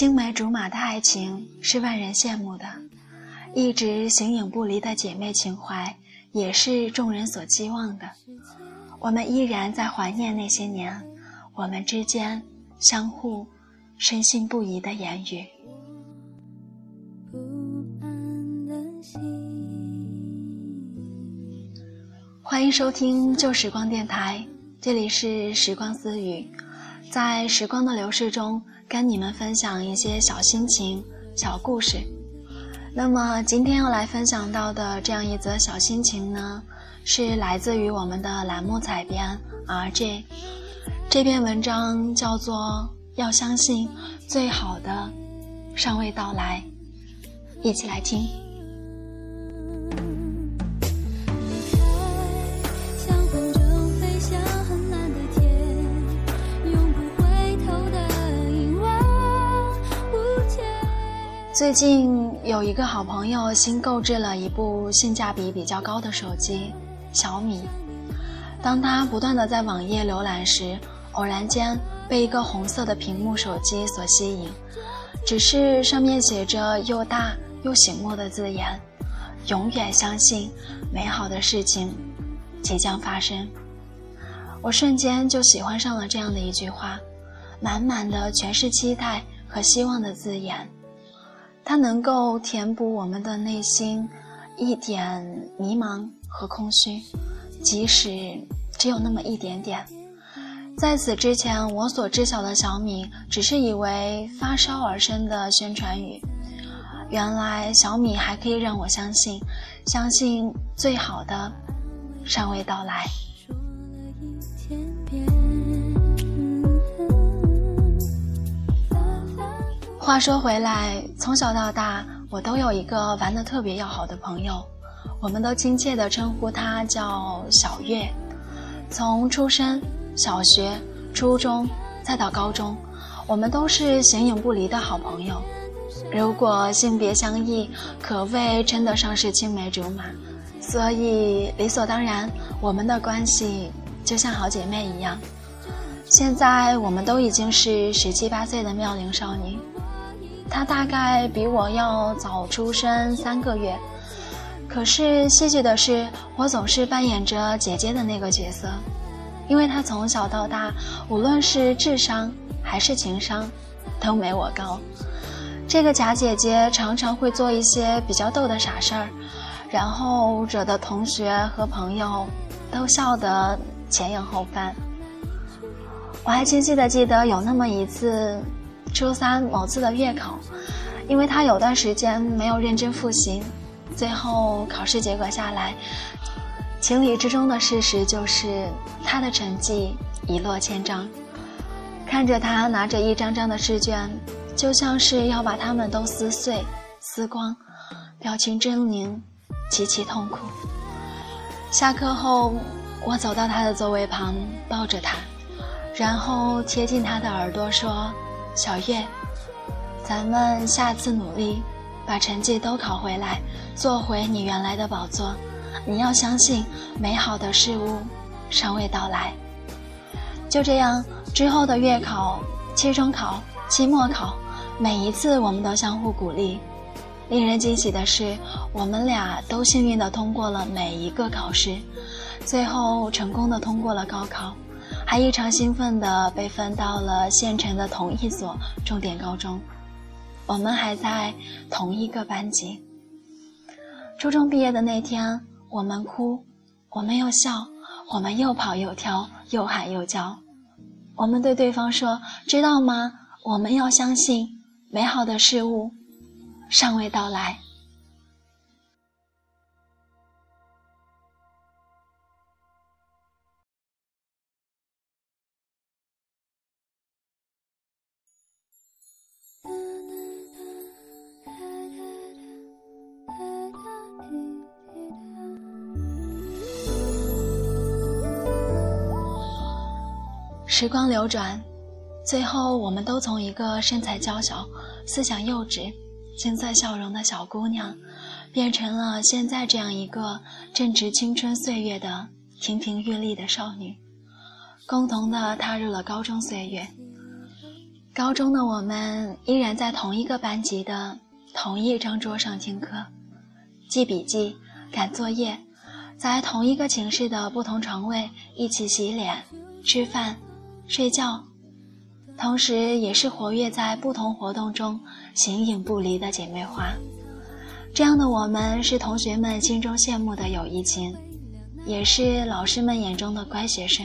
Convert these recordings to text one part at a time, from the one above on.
青梅竹马的爱情是万人羡慕的，一直形影不离的姐妹情怀也是众人所期望的。我们依然在怀念那些年，我们之间相互深信不疑的言语。欢迎收听旧时光电台，这里是时光私语，在时光的流逝中，跟你们分享一些小心情、小故事。那么今天要来分享到的这样一则小心情呢，是来自于我们的栏目采编 RJ。这篇文章叫做《要相信最好的尚未到来》，一起来听。最近有一个好朋友新购置了一部性价比比较高的手机，小米。当他不断的在网页浏览时，偶然间被一个红色的屏幕手机所吸引，只是上面写着又大又醒目的字眼：“永远相信美好的事情即将发生。”我瞬间就喜欢上了这样的一句话，满满的全是期待和希望的字眼。它能够填补我们的内心一点迷茫和空虚，即使只有那么一点点。在此之前，我所知晓的小米只是以为发烧而生的宣传语。原来小米还可以让我相信，相信最好的尚未到来。话说回来，从小到大，我都有一个玩的特别要好的朋友，我们都亲切地称呼他叫小月。从出生、小学、初中，再到高中，我们都是形影不离的好朋友。如果性别相异，可谓称得上是青梅竹马，所以理所当然，我们的关系就像好姐妹一样。现在我们都已经是十七八岁的妙龄少女。他大概比我要早出生三个月，可是戏剧的是，我总是扮演着姐姐的那个角色，因为他从小到大，无论是智商还是情商，都没我高。这个假姐姐常常会做一些比较逗的傻事儿，然后惹得同学和朋友都笑得前仰后翻。我还清晰的记得有那么一次。初三某次的月考，因为他有段时间没有认真复习，最后考试结果下来，情理之中的事实就是他的成绩一落千丈。看着他拿着一张张的试卷，就像是要把它们都撕碎、撕光，表情狰狞，极其痛苦。下课后，我走到他的座位旁，抱着他，然后贴近他的耳朵说。小月，咱们下次努力，把成绩都考回来，坐回你原来的宝座。你要相信，美好的事物尚未到来。就这样，之后的月考、期中考、期末考，每一次我们都相互鼓励。令人惊喜的是，我们俩都幸运地通过了每一个考试，最后成功地通过了高考。还异常兴奋地被分到了县城的同一所重点高中，我们还在同一个班级。初中毕业的那天，我们哭，我们又笑，我们又跑又跳，又喊又叫。我们对对方说：“知道吗？我们要相信，美好的事物尚未到来。”时光流转，最后我们都从一个身材娇小、思想幼稚、青涩笑容的小姑娘，变成了现在这样一个正值青春岁月的亭亭玉立的少女，共同的踏入了高中岁月。高中的我们依然在同一个班级的同一张桌上听课、记笔记、赶作业，在同一个寝室的不同床位一起洗脸、吃饭、睡觉，同时也是活跃在不同活动中形影不离的姐妹花。这样的我们是同学们心中羡慕的友谊情，也是老师们眼中的乖学生。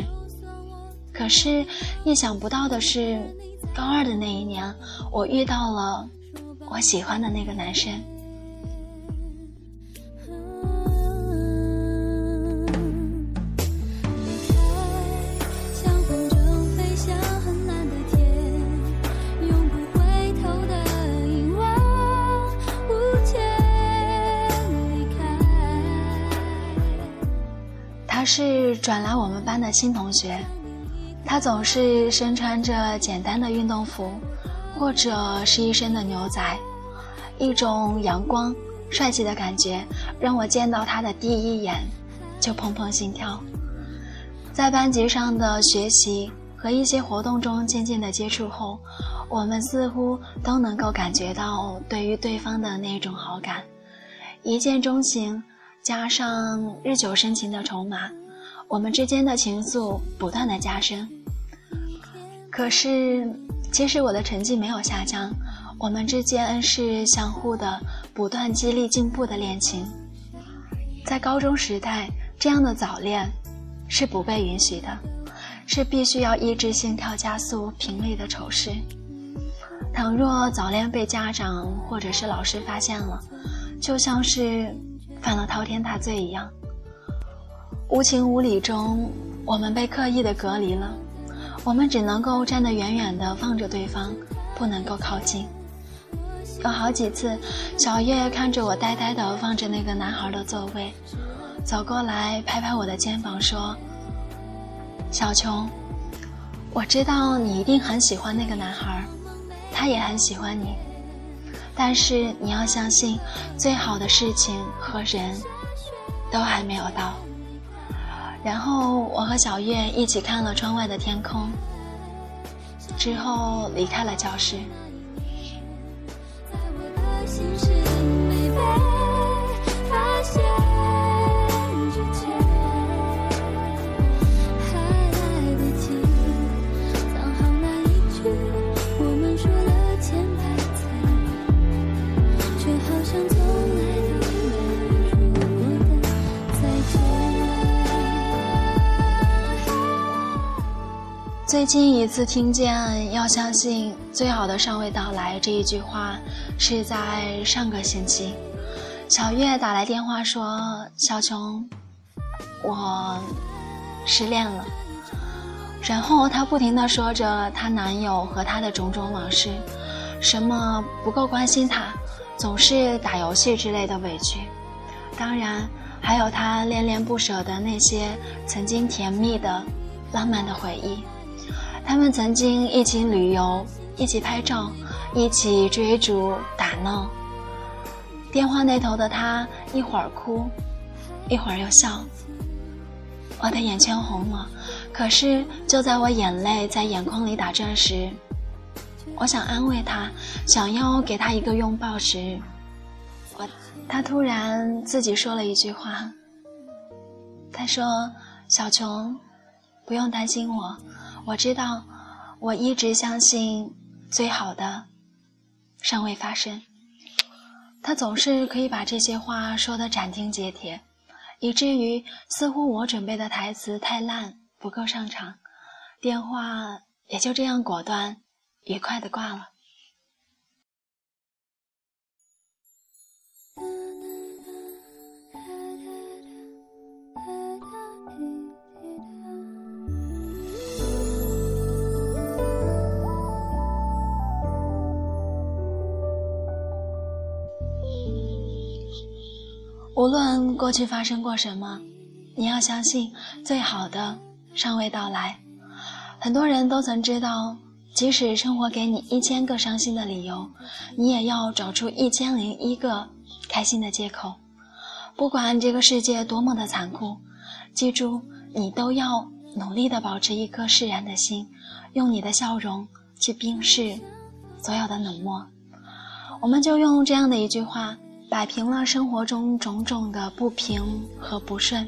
可是，意想不到的是，高二的那一年，我遇到了我喜欢的那个男生。是转来我们班的新同学。他总是身穿着简单的运动服，或者是一身的牛仔，一种阳光、帅气的感觉让我见到他的第一眼就怦怦心跳。在班级上的学习和一些活动中渐渐的接触后，我们似乎都能够感觉到对于对方的那种好感，一见钟情，加上日久生情的筹码。我们之间的情愫不断的加深，可是其实我的成绩没有下降，我们之间是相互的不断激励进步的恋情。在高中时代，这样的早恋是不被允许的，是必须要抑制心跳加速频率的丑事。倘若早恋被家长或者是老师发现了，就像是犯了滔天大罪一样。无情无理中，我们被刻意的隔离了。我们只能够站得远远的望着对方，不能够靠近。有好几次，小月看着我呆呆的望着那个男孩的座位，走过来拍拍我的肩膀说：“小琼，我知道你一定很喜欢那个男孩，他也很喜欢你。但是你要相信，最好的事情和人都还没有到。”然后我和小月一起看了窗外的天空，之后离开了教室。在最近一次听见“要相信最好的尚未到来”这一句话，是在上个星期。小月打来电话说：“小琼，我失恋了。”然后她不停地说着她男友和她的种种往事，什么不够关心她，总是打游戏之类的委屈，当然还有她恋恋不舍的那些曾经甜蜜的、浪漫的回忆。他们曾经一起旅游，一起拍照，一起追逐打闹。电话那头的他一会儿哭，一会儿又笑。我的眼圈红了，可是就在我眼泪在眼眶里打转时，我想安慰他，想要给他一个拥抱时，我他突然自己说了一句话。他说：“小琼，不用担心我。”我知道，我一直相信最好的尚未发生。他总是可以把这些话说得斩钉截铁，以至于似乎我准备的台词太烂，不够上场。电话也就这样果断、愉快地挂了。无论过去发生过什么，你要相信最好的尚未到来。很多人都曾知道，即使生活给你一千个伤心的理由，你也要找出一千零一个开心的借口。不管这个世界多么的残酷，记住，你都要努力的保持一颗释然的心，用你的笑容去冰释所有的冷漠。我们就用这样的一句话，摆平了生活中种种的不平和不顺，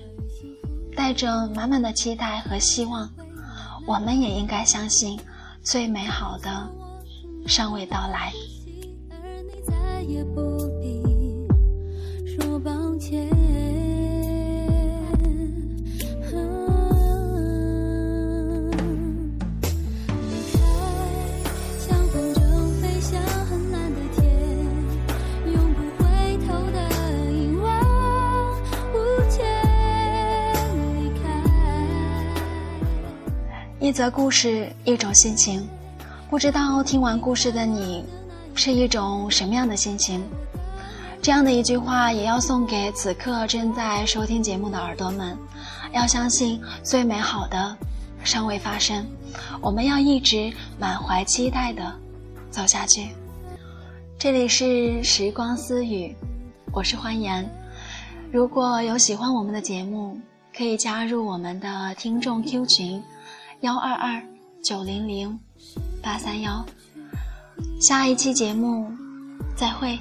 带着满满的期待和希望，我们也应该相信，最美好的尚未到来。一则故事，一种心情，不知道听完故事的你，是一种什么样的心情？这样的一句话，也要送给此刻正在收听节目的耳朵们：要相信最美好的尚未发生，我们要一直满怀期待的走下去。这里是时光私语，我是欢颜。如果有喜欢我们的节目，可以加入我们的听众 Q 群。幺二二九零零八三幺，下一期节目再会。